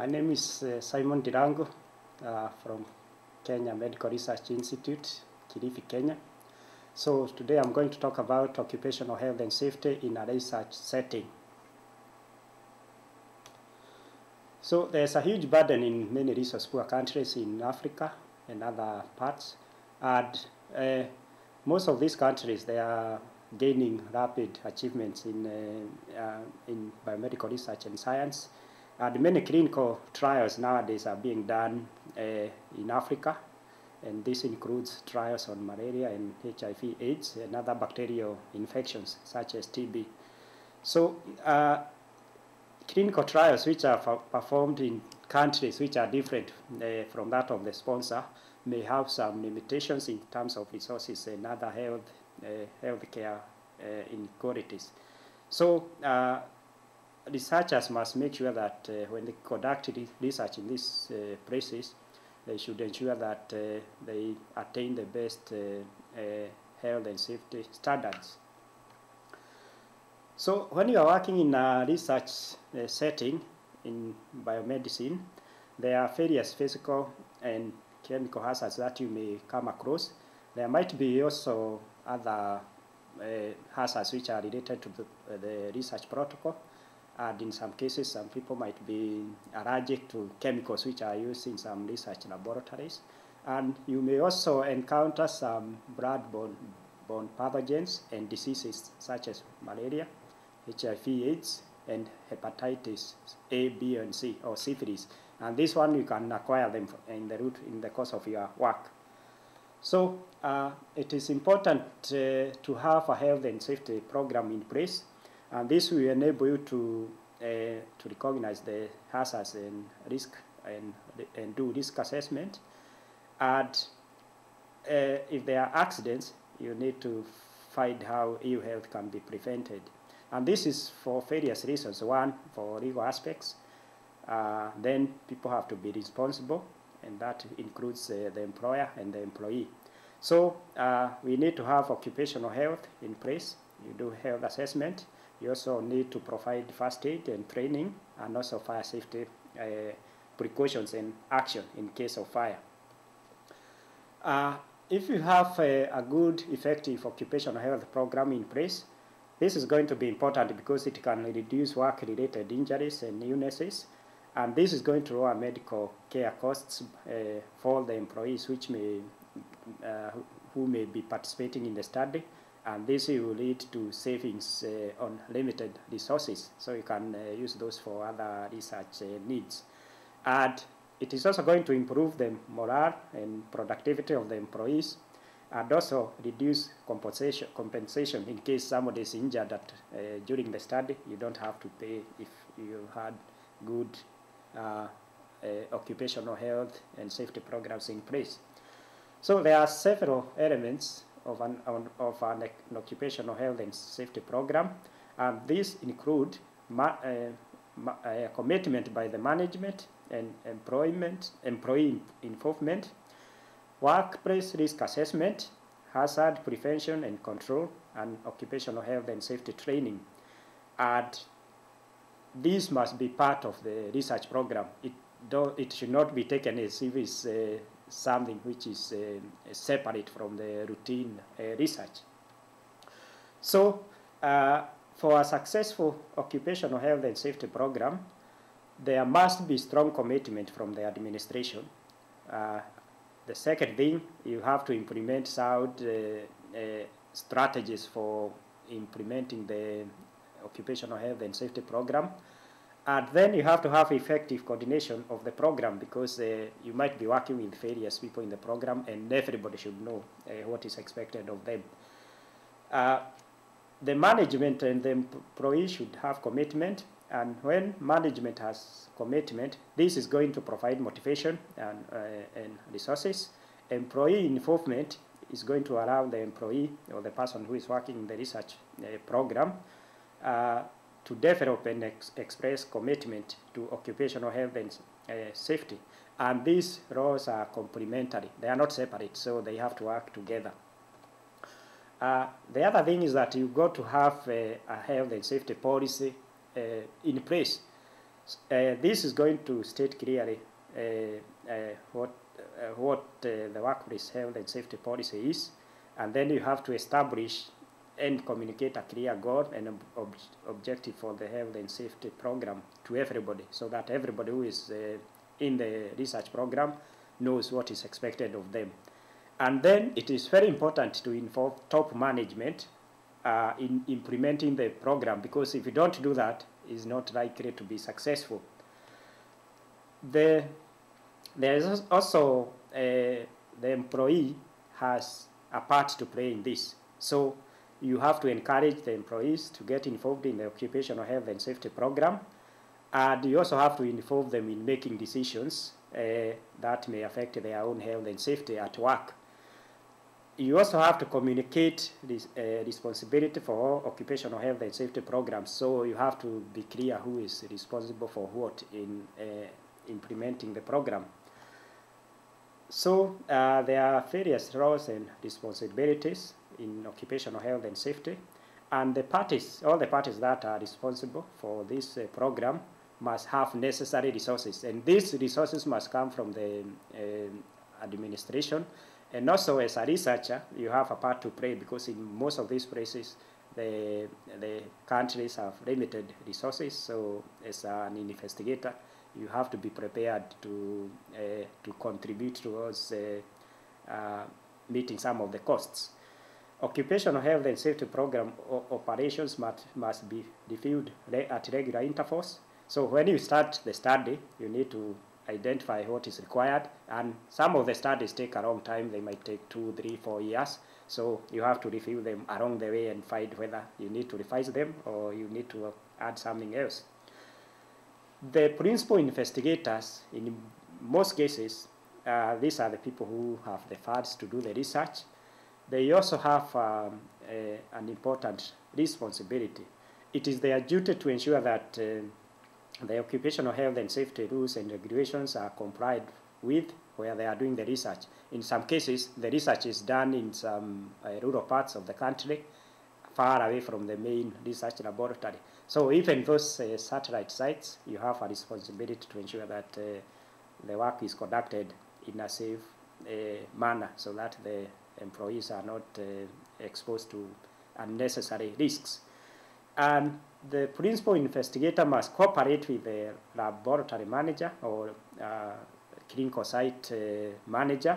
My name is uh, Simon Ndirangu uh, from Kenya Medical Research Institute, Kilifi, Kenya. So today I'm going to talk about occupational health and safety in a research setting. So there's a huge burden in many resource poor countries in Africa and other parts. And uh, most of these countries, they are gaining rapid achievements in, uh, uh, in biomedical research and science. And many clinical trials nowadays are being done uh, in Africa, and this includes trials on malaria and HIV AIDS and other bacterial infections such as TB. So uh, clinical trials which are performed in countries which are different uh, from that of the sponsor may have some limitations in terms of resources and other health uh, healthcare uh, inequalities. So uh, researchers must make sure that uh, when they conduct research in these uh, places, they should ensure that uh, they attain the best health and safety standards. So when you are working in a research uh, setting in biomedicine, there are various physical and chemical hazards that you may come across. There might be also other uh, hazards which are related to the, uh, the research protocol. And in some cases, some people might be allergic to chemicals which are used in some research laboratories. And you may also encounter some blood-borne borne pathogens and diseases such as malaria, HIV AIDS, and hepatitis A, B, and C, or syphilis. And this one you can acquire them in the in the course of your work. So uh, it is important uh, to have a health and safety program in place, and this will enable you to uh, to recognize the hazards and risk and and do risk assessment. And uh, if there are accidents, you need to find how ill health can be prevented. And this is for various reasons. One, for legal aspects. Uh, then people have to be responsible and that includes uh, the employer and the employee. So uh, we need to have occupational health in place. You do health assessment. You also need to provide first aid and training and also fire safety uh, precautions and action in case of fire. Uh, if you have a, a good, effective occupational health program in place, this is going to be important because it can reduce work-related injuries and illnesses and this is going to lower medical care costs uh, for the employees which may, uh, who may be participating in the study. And this will lead to savings uh, on limited resources. So you can uh, use those for other research uh, needs. And it is also going to improve the morale and productivity of the employees and also reduce compensation, compensation in case somebody is injured at, uh, during the study. You don't have to pay if you had good uh, uh, occupational health and safety programs in place. So there are several elements of an, of an, occupational health and safety program, and these include uh, commitment by the management and employment, employee involvement, workplace risk assessment, hazard prevention and control, and occupational health and safety training. And these must be part of the research program. It, do, it should not be taken as if it's uh, something which is uh, separate from the routine uh, research. So, uh, for a successful occupational health and safety program, there must be strong commitment from the administration. Uh, the second thing, you have to implement sound uh, strategies for implementing the occupational health and safety program. And then you have to have effective coordination of the program because uh, you might be working with various people in the program and everybody should know uh, what is expected of them. Uh, the management and the employee should have commitment and when management has commitment, this is going to provide motivation and, uh, and resources. Employee involvement is going to allow the employee or the person who is working in the research uh, program uh, to develop and ex express commitment to occupational health and uh, safety. And these roles are complementary. They are not separate, so they have to work together. Uh, the other thing is that you've got to have a, a health and safety policy uh, in place. Uh, this is going to state clearly uh, uh, what, what the workplace health and safety policy is, and then you have to establish and communicate a clear goal and ob ob objective for the health and safety program to everybody, so that everybody who is uh, in the research program knows what is expected of them. And then it is very important to involve top management uh, in implementing the program because if you don't do that, it's not likely to be successful. The, there is also uh, the employee has a part to play in this. So you have to encourage the employees to get involved in the occupational health and safety program. And you also have to involve them in making decisions uh, that may affect their own health and safety at work you also have to communicate this uh, responsibility for occupational health and safety programs. So you have to be clear who is responsible for what in uh, implementing the program. So uh, there are various roles and responsibilities in occupational health and safety. And the parties, all the parties that are responsible for this uh, program must have necessary resources. And these resources must come from the um, administration and also as a researcher, you have a part to play because in most of these places, the, the countries have limited resources. So as an investigator, you have to be prepared to, uh, to contribute towards uh, uh, meeting some of the costs. Occupational health and safety program operations must, must be reviewed at regular intervals. So when you start the study, you need to identify what is required. And some of the studies take a long time. They might take two, three, four years. So you have to review them along the way and find whether you need to revise them or you need to add something else. The principal investigators, in most cases, uh, these are the people who have the funds to do the research. They also have um, a, an important responsibility. It is their duty to ensure that uh, the occupational health and safety rules and regulations are complied with where they are doing the research. In some cases, the research is done in some uh, rural parts of the country, far away from the main research laboratory. So even those uh, satellite sites, you have a responsibility to ensure that uh, the work is conducted in a safe uh, manner so that the employees are not uh, exposed to unnecessary risks. And the principal investigator must cooperate with the laboratory manager or uh, clinical site uh, manager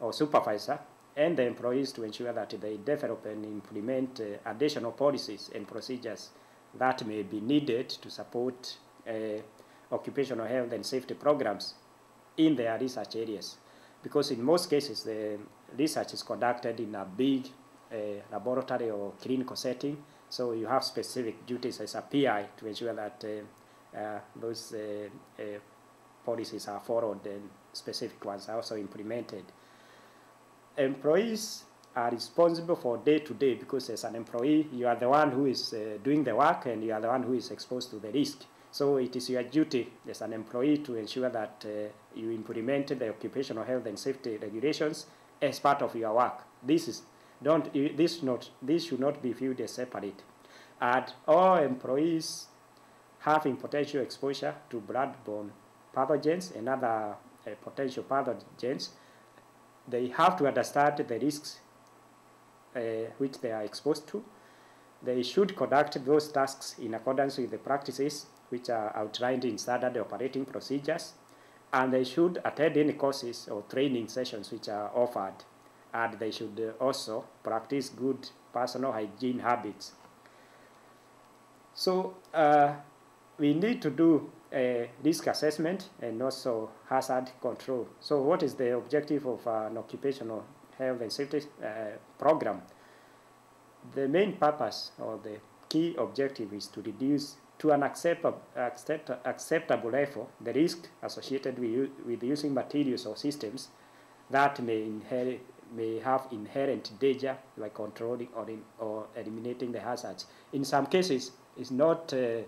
or supervisor and the employees to ensure that they develop and implement uh, additional policies and procedures that may be needed to support uh, occupational health and safety programs in their research areas. Because in most cases, the research is conducted in a big uh, laboratory or clinical setting, so you have specific duties as a PI to ensure that uh, uh, those policies are followed and specific ones are also implemented. Employees are responsible for day to day because as an employee, you are the one who is doing the work and you are the one who is exposed to the risk. So it is your duty as an employee to ensure that you implement the occupational health and safety regulations as part of your work. This is don't, this, not, this should not be viewed as separate. And all employees having potential exposure to bloodborne pathogens and other uh, potential pathogens, they have to understand the risks uh, which they are exposed to. They should conduct those tasks in accordance with the practices which are outlined in standard operating procedures, and they should attend any courses or training sessions which are offered and they should also practice good personal hygiene habits. So uh, we need to do a risk assessment and also hazard control. So what is the objective of an occupational health and safety uh, program? The main purpose or the key objective is to reduce to an acceptable, accept, acceptable level the risk associated with, with using materials or systems that may inherit, may have inherent danger by controlling or, in, or eliminating the hazards. In some cases, it's not uh,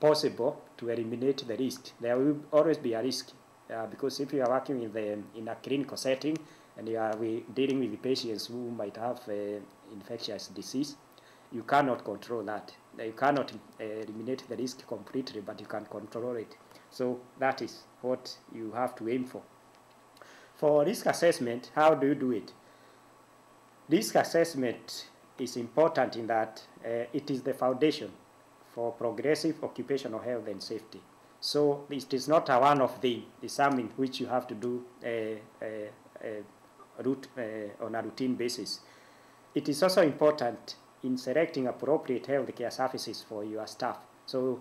possible to eliminate the risk. There will always be a risk uh, because if you are working in, the, in a clinical setting and you are dealing with patients who might have uh, infectious disease, you cannot control that. You cannot uh, eliminate the risk completely, but you can control it. So that is what you have to aim for. For risk assessment, how do you do it? Risk assessment is important in that uh, it is the foundation for progressive occupational health and safety. So it is not a one-off thing. It's something which you have to do uh, uh, uh, uh, on a routine basis. It is also important in selecting appropriate healthcare services for your staff. So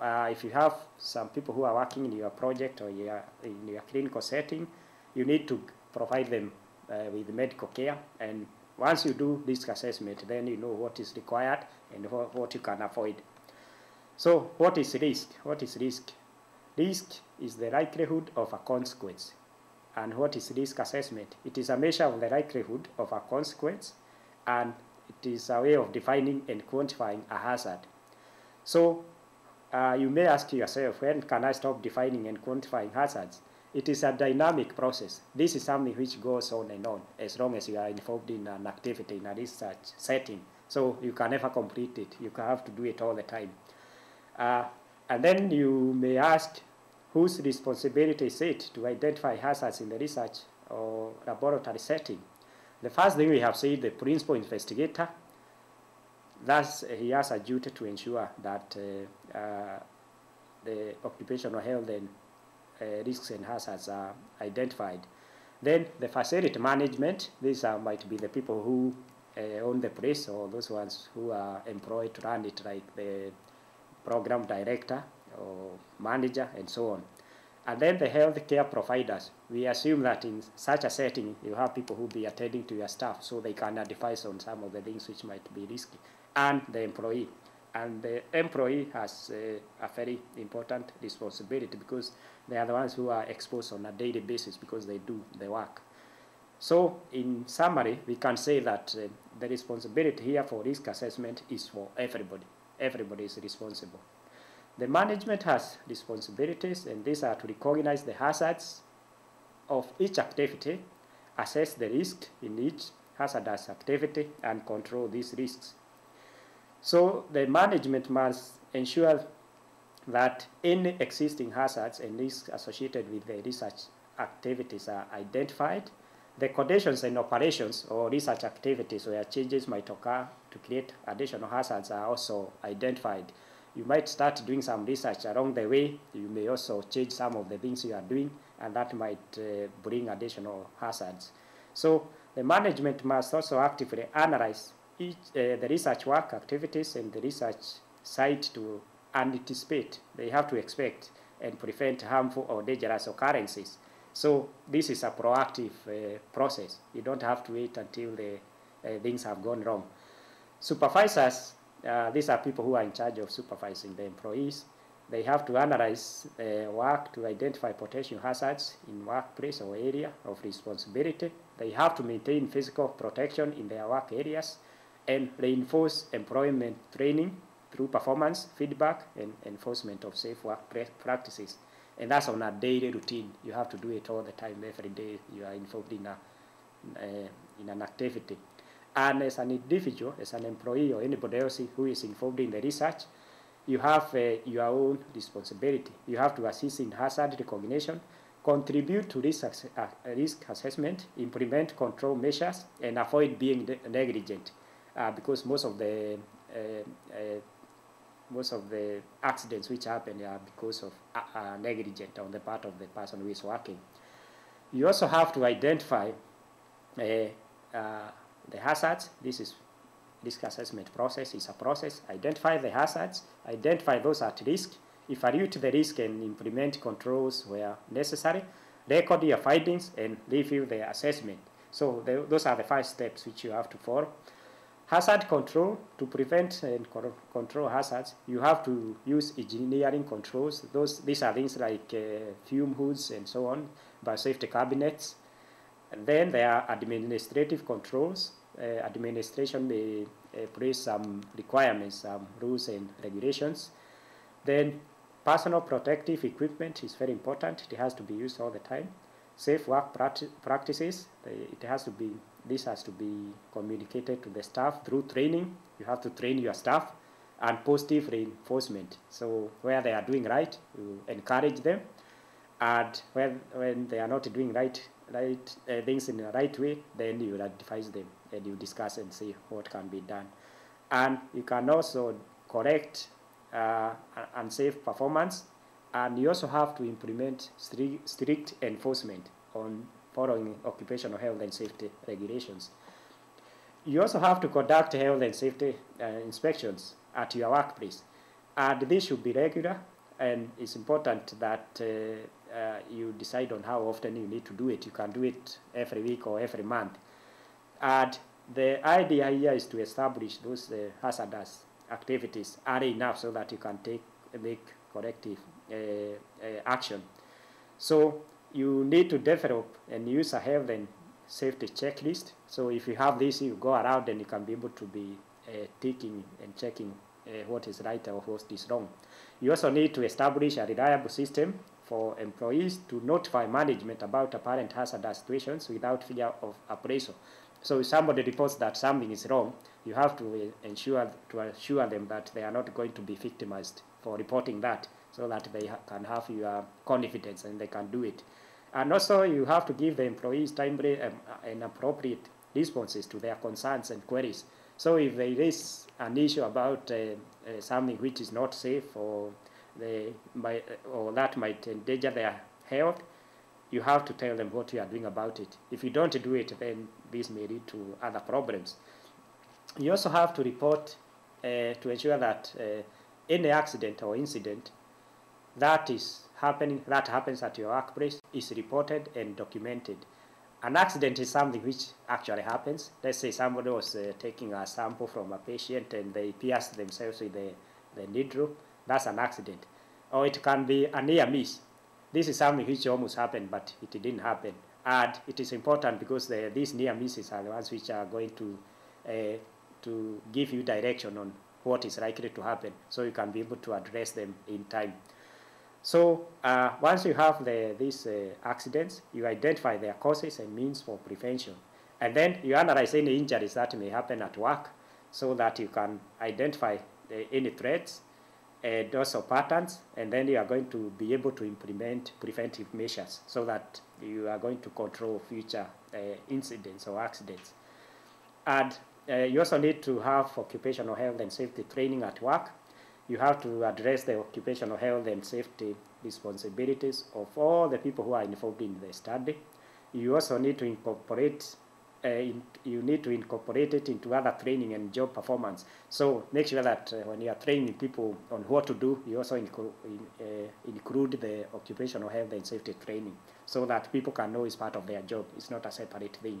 uh, if you have some people who are working in your project or your, in your clinical setting, you need to provide them uh, with medical care. And once you do risk assessment, then you know what is required and what, what you can avoid. So what is risk? What is risk? Risk is the likelihood of a consequence. And what is risk assessment? It is a measure of the likelihood of a consequence and it is a way of defining and quantifying a hazard. So uh, you may ask yourself, when can I stop defining and quantifying hazards? It is a dynamic process. This is something which goes on and on as long as you are involved in an activity in a research setting. So you can never complete it. You have to do it all the time. Uh, and then you may ask, whose responsibility is it to identify hazards in the research or laboratory setting? The first thing we have said, the principal investigator, thus he has a duty to ensure that uh, uh, the occupational health and uh, risks and hazards are identified. Then the facility management, these might be the people who uh, own the place or those ones who are employed to run it, like the program director or manager and so on. And then the healthcare providers. We assume that in such a setting, you have people who be attending to your staff so they can advise on some of the things which might be risky, and the employee. And the employee has uh, a very important responsibility because they are the ones who are exposed on a daily basis because they do the work. So, in summary, we can say that uh, the responsibility here for risk assessment is for everybody. Everybody is responsible. The management has responsibilities, and these are to recognize the hazards of each activity, assess the risk in each hazardous activity, and control these risks. So the management must ensure that any existing hazards and risks associated with the research activities are identified. The conditions and operations or research activities where changes might occur to create additional hazards are also identified you might start doing some research along the way. You may also change some of the things you are doing, and that might uh, bring additional hazards. So the management must also actively analyze each, uh, the research work activities and the research site to anticipate. They have to expect and prevent harmful or dangerous occurrences. So this is a proactive uh, process. You don't have to wait until the uh, things have gone wrong. Supervisors uh, these are people who are in charge of supervising the employees. They have to analyze the work to identify potential hazards in workplace or area of responsibility. They have to maintain physical protection in their work areas and reinforce employment training through performance, feedback, and enforcement of safe work practices. And that's on a daily routine. You have to do it all the time, every day you are involved in, a, uh, in an activity. And as an individual, as an employee or anybody else who is involved in the research, you have uh, your own responsibility. You have to assist in hazard recognition, contribute to risk, uh, risk assessment, implement control measures, and avoid being negligent. Uh, because most of the uh, uh, most of the accidents which happen are because of uh, negligent on the part of the person who is working. You also have to identify the hazards. This is risk assessment process is a process. Identify the hazards, identify those at risk, evaluate the risk and implement controls where necessary, record your findings and review the assessment. So the, those are the five steps which you have to follow. Hazard control, to prevent and control hazards, you have to use engineering controls. Those, these are things like uh, fume hoods and so on, biosafety cabinets, and then there are administrative controls. Uh, administration may uh, place some requirements, some rules and regulations. Then personal protective equipment is very important. It has to be used all the time. Safe work practices, uh, it has to be, this has to be communicated to the staff through training. You have to train your staff. and positive reinforcement. So where they are doing right, you encourage them, and when, when they are not doing right, right uh, things in the right way, then you advise them and you discuss and see what can be done. And you can also correct uh, unsafe performance, and you also have to implement strict, strict enforcement on following occupational health and safety regulations. You also have to conduct health and safety uh, inspections at your workplace. And this should be regular, and it's important that uh, uh, you decide on how often you need to do it. You can do it every week or every month. And the idea here is to establish those uh, hazardous activities early enough so that you can take make corrective uh, uh, action. So you need to develop and use a health and safety checklist. So if you have this, you go around and you can be able to be uh, ticking and checking Uh, what is right or what is wrong. You also need to establish a reliable system for employees to notify management about apparent hazardous situations without fear of appraisal. So if somebody reports that something is wrong, you have to uh, ensure to assure them that they are not going to be victimized for reporting that, so that they ha can have your confidence and they can do it. And also, you have to give the employees timely um, uh, and appropriate responses to their concerns and queries. So if there is an issue about uh, uh, something which is not safe or, or that might endanger their health, you have to tell them what you are doing about it. If you don't do it, then this may lead to other problems. You also have to report uh, to ensure that uh, any accident or incident that is happening, that happens at your workplace is reported and documented. An accident is something which actually happens. Let's say somebody was uh, taking a sample from a patient and they pierced themselves with the, the needle. That's an accident. Or it can be a near miss. This is something which almost happened, but it didn't happen. And it is important because the, these near misses are the ones which are going to, uh, to give you direction on what is likely to happen so you can be able to address them in time. So uh, once you have the, these uh, accidents, you identify their causes and means for prevention. And then you analyze any injuries that may happen at work so that you can identify the, any threats and also patterns, and then you are going to be able to implement preventive measures so that you are going to control future uh, incidents or accidents. And uh, you also need to have occupational health and safety training at work you have to address the occupational health and safety responsibilities of all the people who are involved in the study. You also need to incorporate uh, in, you need to incorporate it into other training and job performance. So make sure that uh, when you are training people on what to do, you also in, uh, include the occupational health and safety training so that people can know it's part of their job. It's not a separate thing.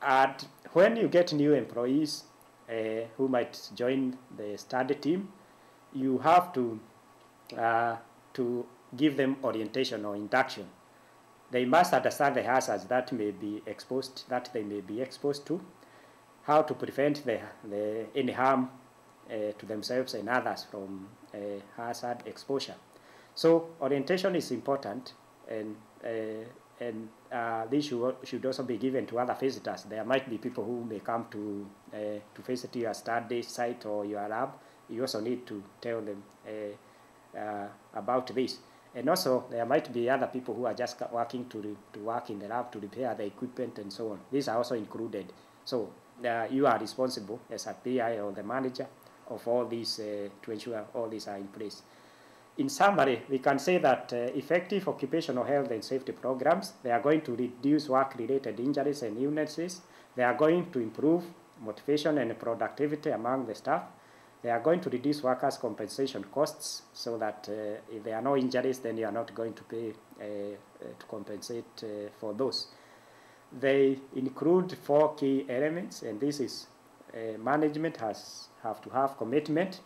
And when you get new employees uh, who might join the study team, you have to, uh, to give them orientation or induction. They must understand the hazards that may be exposed, that they may be exposed to, how to prevent the, the, any harm uh, to themselves and others from uh, hazard exposure. So orientation is important, and uh, and uh, this should, should also be given to other visitors. There might be people who may come to uh, to visit your study site or your lab, you also need to tell them uh, uh, about this. And also, there might be other people who are just working to, to work in the lab to repair the equipment and so on. These are also included. So uh, you are responsible as a PI or the manager of all these uh, to ensure all these are in place. In summary, we can say that uh, effective occupational health and safety programs, they are going to reduce work-related injuries and illnesses. They are going to improve motivation and productivity among the staff. They are going to reduce workers' compensation costs so that uh, if there are no injuries, then you are not going to pay uh, uh, to compensate uh, for those. They include four key elements, and this is uh, management has have to have commitment,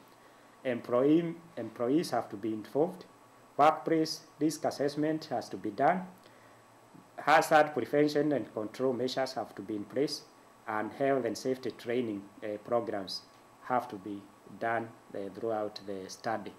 employee, employees have to be involved, workplace risk assessment has to be done, hazard prevention and control measures have to be in place, and health and safety training uh, programs have to be done throughout the study.